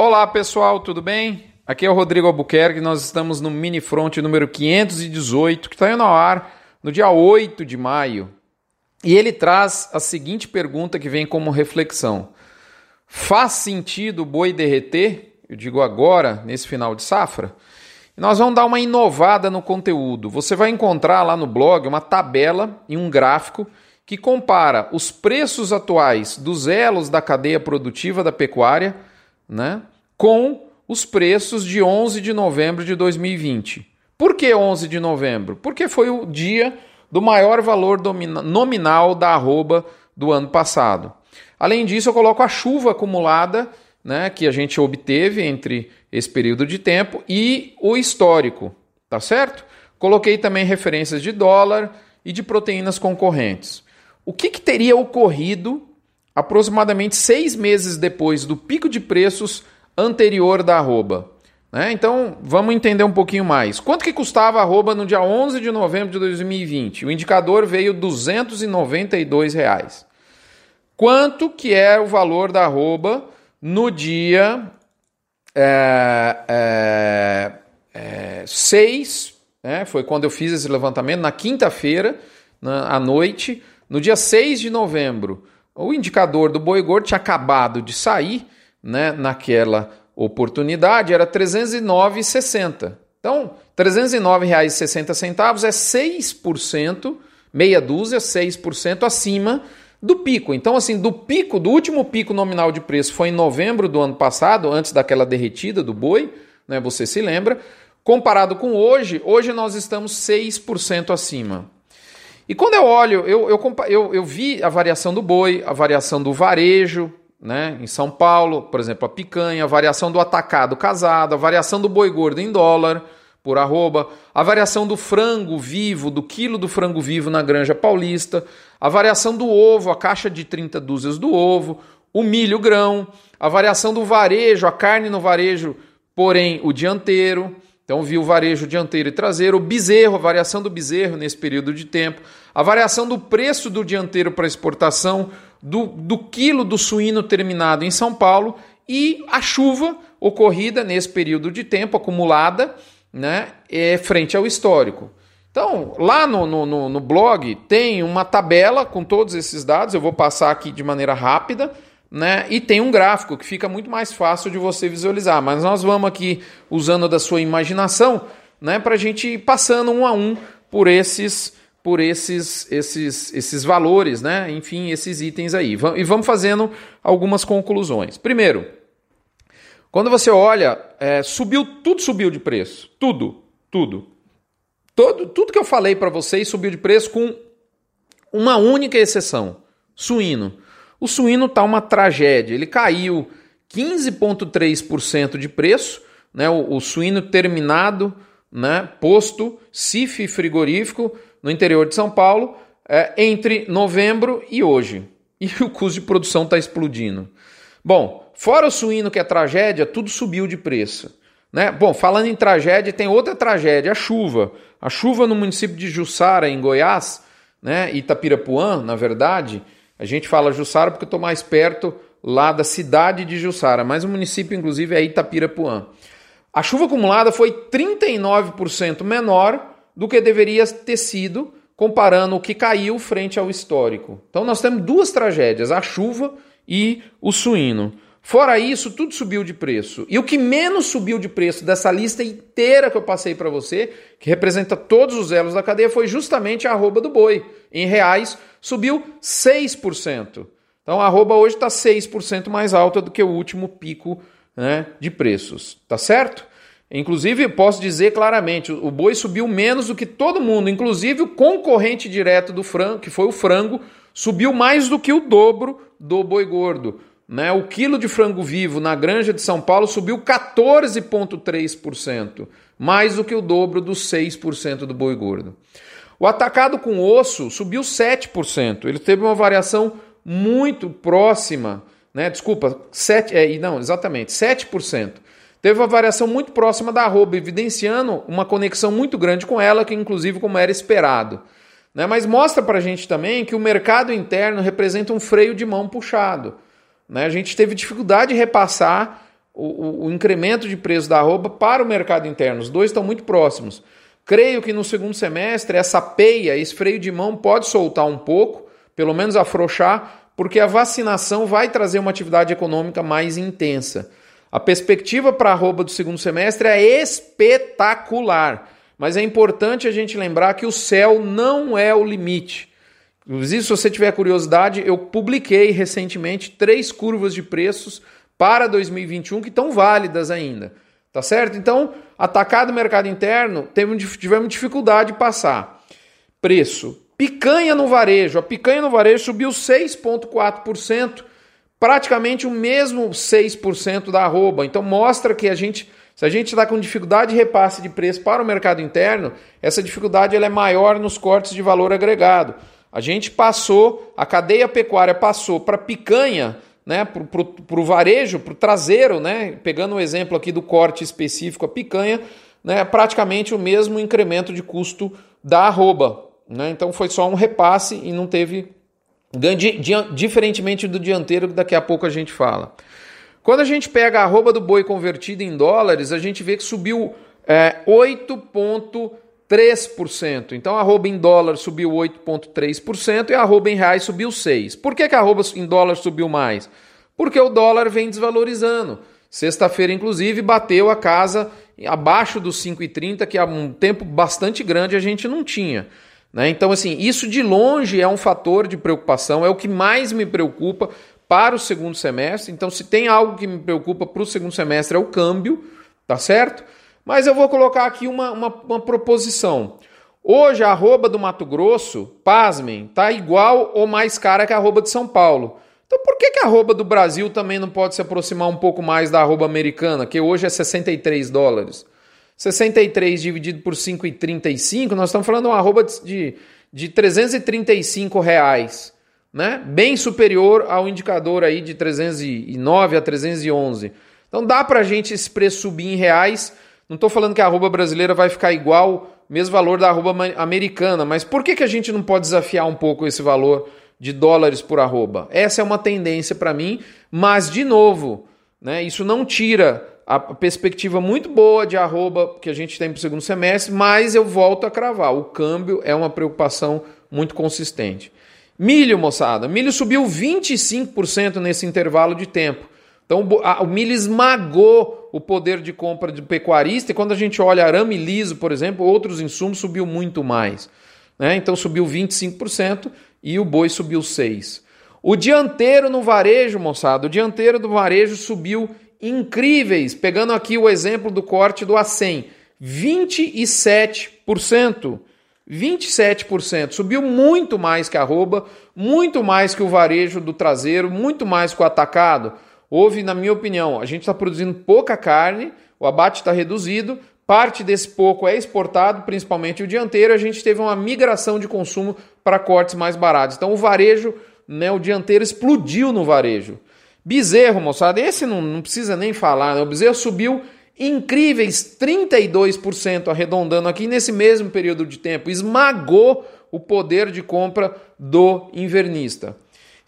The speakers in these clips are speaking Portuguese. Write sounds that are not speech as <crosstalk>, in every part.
Olá pessoal, tudo bem? Aqui é o Rodrigo Albuquerque, nós estamos no Mini Front número 518, que está indo ao ar no dia 8 de maio. E ele traz a seguinte pergunta que vem como reflexão: Faz sentido o boi derreter? Eu digo agora, nesse final de safra? E nós vamos dar uma inovada no conteúdo. Você vai encontrar lá no blog uma tabela e um gráfico que compara os preços atuais dos elos da cadeia produtiva da pecuária né, com os preços de 11 de novembro de 2020. Por que 11 de novembro? Porque foi o dia do maior valor nominal da arroba do ano passado. Além disso, eu coloco a chuva acumulada né, que a gente obteve entre esse período de tempo e o histórico, tá certo? Coloquei também referências de dólar e de proteínas concorrentes. O que, que teria ocorrido aproximadamente seis meses depois do pico de preços anterior da arroba? Né? Então, vamos entender um pouquinho mais. Quanto que custava a arroba no dia 11 de novembro de 2020? O indicador veio 292 reais. Quanto que é o valor da arroba no dia é, é, é, 6, né? foi quando eu fiz esse levantamento, na quinta-feira, à noite, no dia 6 de novembro, o indicador do boi gordo tinha acabado de sair, né, naquela oportunidade, era R$ 309,60. Então, R$ 309,60 é 6%, meia dúzia, 6% acima do pico. Então, assim, do pico, do último pico nominal de preço foi em novembro do ano passado, antes daquela derretida do boi, né, você se lembra. Comparado com hoje, hoje nós estamos 6% acima. E quando eu olho, eu, eu, eu, eu vi a variação do boi, a variação do varejo, né, em São Paulo, por exemplo, a picanha, a variação do atacado casado, a variação do boi gordo em dólar por arroba, a variação do frango vivo, do quilo do frango vivo na granja paulista, a variação do ovo, a caixa de 30 dúzias do ovo, o milho grão, a variação do varejo, a carne no varejo, porém o dianteiro, então, viu o varejo dianteiro e traseiro, o bezerro, a variação do bezerro nesse período de tempo, a variação do preço do dianteiro para exportação, do, do quilo do suíno terminado em São Paulo e a chuva ocorrida nesse período de tempo acumulada né, é, frente ao histórico. Então, lá no, no, no blog tem uma tabela com todos esses dados, eu vou passar aqui de maneira rápida né? E tem um gráfico que fica muito mais fácil de você visualizar. Mas nós vamos aqui usando da sua imaginação, né? Para a gente ir passando um a um por esses por esses esses esses valores, né? Enfim, esses itens aí. E vamos fazendo algumas conclusões. Primeiro, quando você olha, é, subiu tudo subiu de preço, tudo, tudo, todo, tudo que eu falei para vocês subiu de preço com uma única exceção: suíno. O suíno está uma tragédia. Ele caiu 15,3% de preço, né? O, o, suíno terminado, né? posto, CIF frigorífico no interior de São Paulo, é, entre novembro e hoje. E <laughs> o custo de produção está explodindo. Bom, fora o suíno que é tragédia, tudo subiu de preço. Né? Bom, falando em tragédia, tem outra tragédia, a chuva. A chuva no município de Jussara, em Goiás, né? Itapirapuã, na verdade, a gente fala Jussara porque eu estou mais perto lá da cidade de Jussara, mas o município, inclusive, é Itapirapuã. A chuva acumulada foi 39% menor do que deveria ter sido, comparando o que caiu frente ao histórico. Então, nós temos duas tragédias: a chuva e o suíno. Fora isso, tudo subiu de preço. E o que menos subiu de preço dessa lista inteira que eu passei para você, que representa todos os elos da cadeia, foi justamente a arroba do boi. Em reais, subiu 6%. Então a arroba hoje está 6% mais alta do que o último pico né, de preços. Tá certo? Inclusive, posso dizer claramente, o boi subiu menos do que todo mundo, inclusive o concorrente direto do frango, que foi o frango, subiu mais do que o dobro do boi gordo. Né? O quilo de frango vivo na granja de São Paulo subiu 14,3%, mais do que o dobro dos 6% do boi gordo. O atacado com osso subiu 7%. Ele teve uma variação muito próxima, né? Desculpa, 7, é, não, exatamente, 7%. Teve uma variação muito próxima da arroba, evidenciando uma conexão muito grande com ela, que inclusive como era esperado. Né? Mas mostra para a gente também que o mercado interno representa um freio de mão puxado. Né? A gente teve dificuldade de repassar o, o, incremento de preço da arroba para o mercado interno. Os dois estão muito próximos. Creio que no segundo semestre essa peia, esse freio de mão pode soltar um pouco, pelo menos afrouxar, porque a vacinação vai trazer uma atividade econômica mais intensa. A perspectiva para a arroba do segundo semestre é espetacular, mas é importante a gente lembrar que o céu não é o limite. Inclusive, se você tiver curiosidade, eu publiquei recentemente três curvas de preços para 2021 que estão válidas ainda. Tá certo? Então, atacado mercado interno, tivemos dificuldade de passar. Preço. Picanha no varejo. A picanha no varejo subiu 6,4%, praticamente o mesmo 6% da arroba. Então mostra que a gente, se a gente está com dificuldade de repasse de preço para o mercado interno, essa dificuldade ela é maior nos cortes de valor agregado. A gente passou, a cadeia pecuária passou para picanha né, para o varejo, para o traseiro, né, pegando o exemplo aqui do corte específico, a picanha, né, praticamente o mesmo incremento de custo da arroba. Né? Então foi só um repasse e não teve ganho, diferentemente do dianteiro, que daqui a pouco a gente fala. Quando a gente pega a arroba do boi convertida em dólares, a gente vê que subiu é, 8,5%. 3%. Então arroba em dólar subiu 8,3% e arroba em reais subiu 6%. Por que, que a arroba em dólar subiu mais? Porque o dólar vem desvalorizando. Sexta-feira, inclusive, bateu a casa abaixo dos 5,30, que há um tempo bastante grande a gente não tinha. Né? Então, assim, isso de longe é um fator de preocupação, é o que mais me preocupa para o segundo semestre. Então, se tem algo que me preocupa para o segundo semestre é o câmbio, tá certo? Mas eu vou colocar aqui uma, uma, uma proposição. Hoje a arroba do Mato Grosso, pasmem, está igual ou mais cara que a arroba de São Paulo. Então por que, que a arroba do Brasil também não pode se aproximar um pouco mais da arroba americana, que hoje é 63 dólares? 63 dividido por 5,35, nós estamos falando uma arroba de, de 335 reais, né? bem superior ao indicador aí de 309 a 311. Então dá para a gente esse preço subir em reais não estou falando que a arroba brasileira vai ficar igual, mesmo valor da arroba americana, mas por que, que a gente não pode desafiar um pouco esse valor de dólares por arroba? Essa é uma tendência para mim, mas, de novo, né, isso não tira a perspectiva muito boa de arroba que a gente tem para o segundo semestre, mas eu volto a cravar. O câmbio é uma preocupação muito consistente. Milho, moçada. Milho subiu 25% nesse intervalo de tempo. Então o milho esmagou o poder de compra do pecuarista e quando a gente olha arame liso, por exemplo, outros insumos subiu muito mais. Né? Então subiu 25% e o boi subiu 6%. O dianteiro no varejo, moçada, o dianteiro do varejo subiu incríveis, pegando aqui o exemplo do corte do A100, 27%. 27%, subiu muito mais que a arroba, muito mais que o varejo do traseiro, muito mais que o atacado. Houve, na minha opinião, a gente está produzindo pouca carne, o abate está reduzido, parte desse pouco é exportado, principalmente o dianteiro, a gente teve uma migração de consumo para cortes mais baratos. Então o varejo, né, o dianteiro explodiu no varejo. Bezerro, moçada, esse não, não precisa nem falar, né? o bezerro subiu incríveis 32%, arredondando aqui nesse mesmo período de tempo, esmagou o poder de compra do invernista.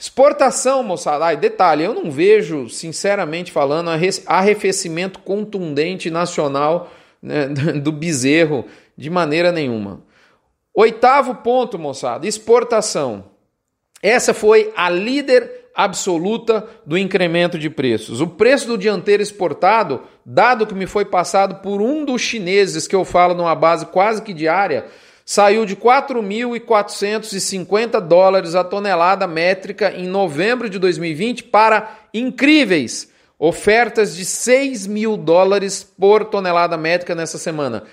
Exportação, moçada. Ai, detalhe, eu não vejo, sinceramente falando, arrefecimento contundente nacional né, <laughs> do bezerro de maneira nenhuma. Oitavo ponto, moçada, exportação. Essa foi a líder absoluta do incremento de preços. O preço do dianteiro exportado, dado que me foi passado por um dos chineses que eu falo numa base quase que diária, saiu de 4.450 dólares a tonelada métrica em novembro de 2020 para incríveis ofertas de 6 mil dólares por tonelada métrica nessa semana.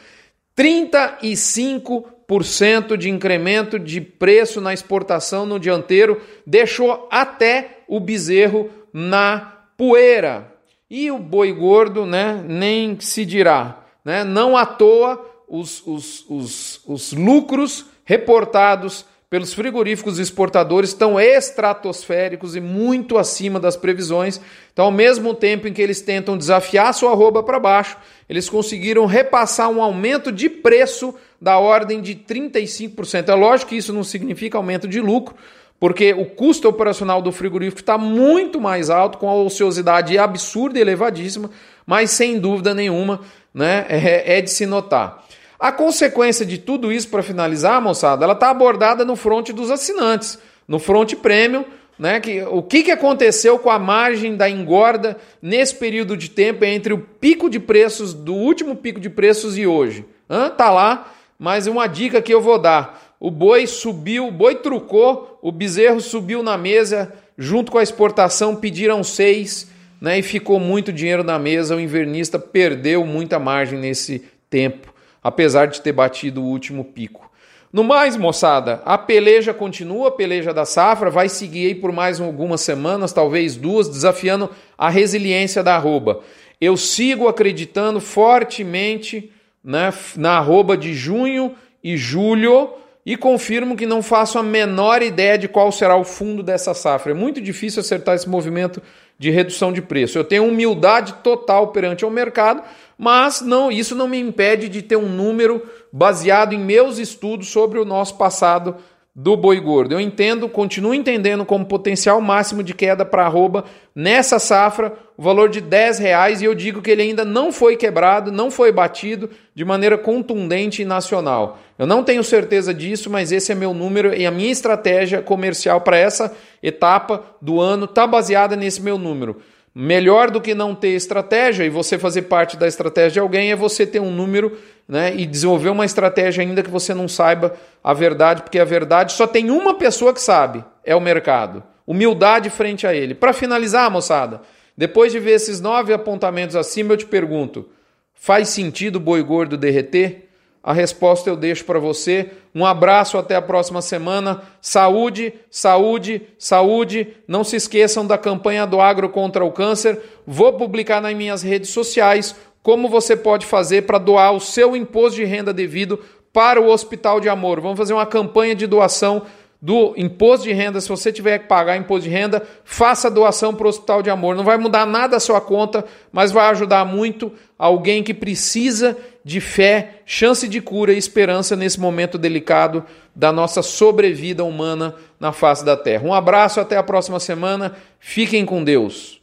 35% de incremento de preço na exportação no dianteiro deixou até o bezerro na poeira. E o boi gordo, né, nem se dirá. Né? Não à toa os, os, os, os lucros reportados pelos frigoríficos exportadores estão estratosféricos e muito acima das previsões. Então, ao mesmo tempo em que eles tentam desafiar sua arroba para baixo, eles conseguiram repassar um aumento de preço da ordem de 35%. É lógico que isso não significa aumento de lucro, porque o custo operacional do frigorífico está muito mais alto, com a ociosidade absurda e elevadíssima, mas sem dúvida nenhuma né, é, é de se notar. A consequência de tudo isso, para finalizar, moçada, ela está abordada no fronte dos assinantes, no fronte premium, né, que, o que, que aconteceu com a margem da engorda nesse período de tempo entre o pico de preços do último pico de preços e hoje. Hã? Tá lá, mas uma dica que eu vou dar. O boi subiu, o boi trucou, o bezerro subiu na mesa, junto com a exportação pediram seis, né, e ficou muito dinheiro na mesa. O invernista perdeu muita margem nesse tempo, apesar de ter batido o último pico. No mais, moçada, a peleja continua, a peleja da safra, vai seguir aí por mais algumas semanas, talvez duas, desafiando a resiliência da arroba. Eu sigo acreditando fortemente né, na arroba de junho e julho e confirmo que não faço a menor ideia de qual será o fundo dessa safra. É muito difícil acertar esse movimento de redução de preço. Eu tenho humildade total perante o mercado, mas não, isso não me impede de ter um número baseado em meus estudos sobre o nosso passado do boi gordo. Eu entendo, continuo entendendo como potencial máximo de queda para arroba nessa safra o valor de 10 reais e eu digo que ele ainda não foi quebrado, não foi batido de maneira contundente e nacional. Eu não tenho certeza disso, mas esse é meu número e a minha estratégia comercial para essa etapa do ano está baseada nesse meu número. Melhor do que não ter estratégia e você fazer parte da estratégia de alguém é você ter um número né, e desenvolver uma estratégia ainda que você não saiba a verdade, porque a verdade só tem uma pessoa que sabe, é o mercado. Humildade frente a ele. Para finalizar, moçada, depois de ver esses nove apontamentos acima, eu te pergunto: faz sentido o boi gordo derreter? A resposta eu deixo para você. Um abraço, até a próxima semana. Saúde, saúde, saúde. Não se esqueçam da campanha do Agro contra o Câncer. Vou publicar nas minhas redes sociais como você pode fazer para doar o seu imposto de renda devido para o Hospital de Amor. Vamos fazer uma campanha de doação do imposto de renda, se você tiver que pagar imposto de renda, faça doação para o Hospital de Amor. Não vai mudar nada a sua conta, mas vai ajudar muito alguém que precisa de fé, chance de cura e esperança nesse momento delicado da nossa sobrevida humana na face da Terra. Um abraço, até a próxima semana. Fiquem com Deus.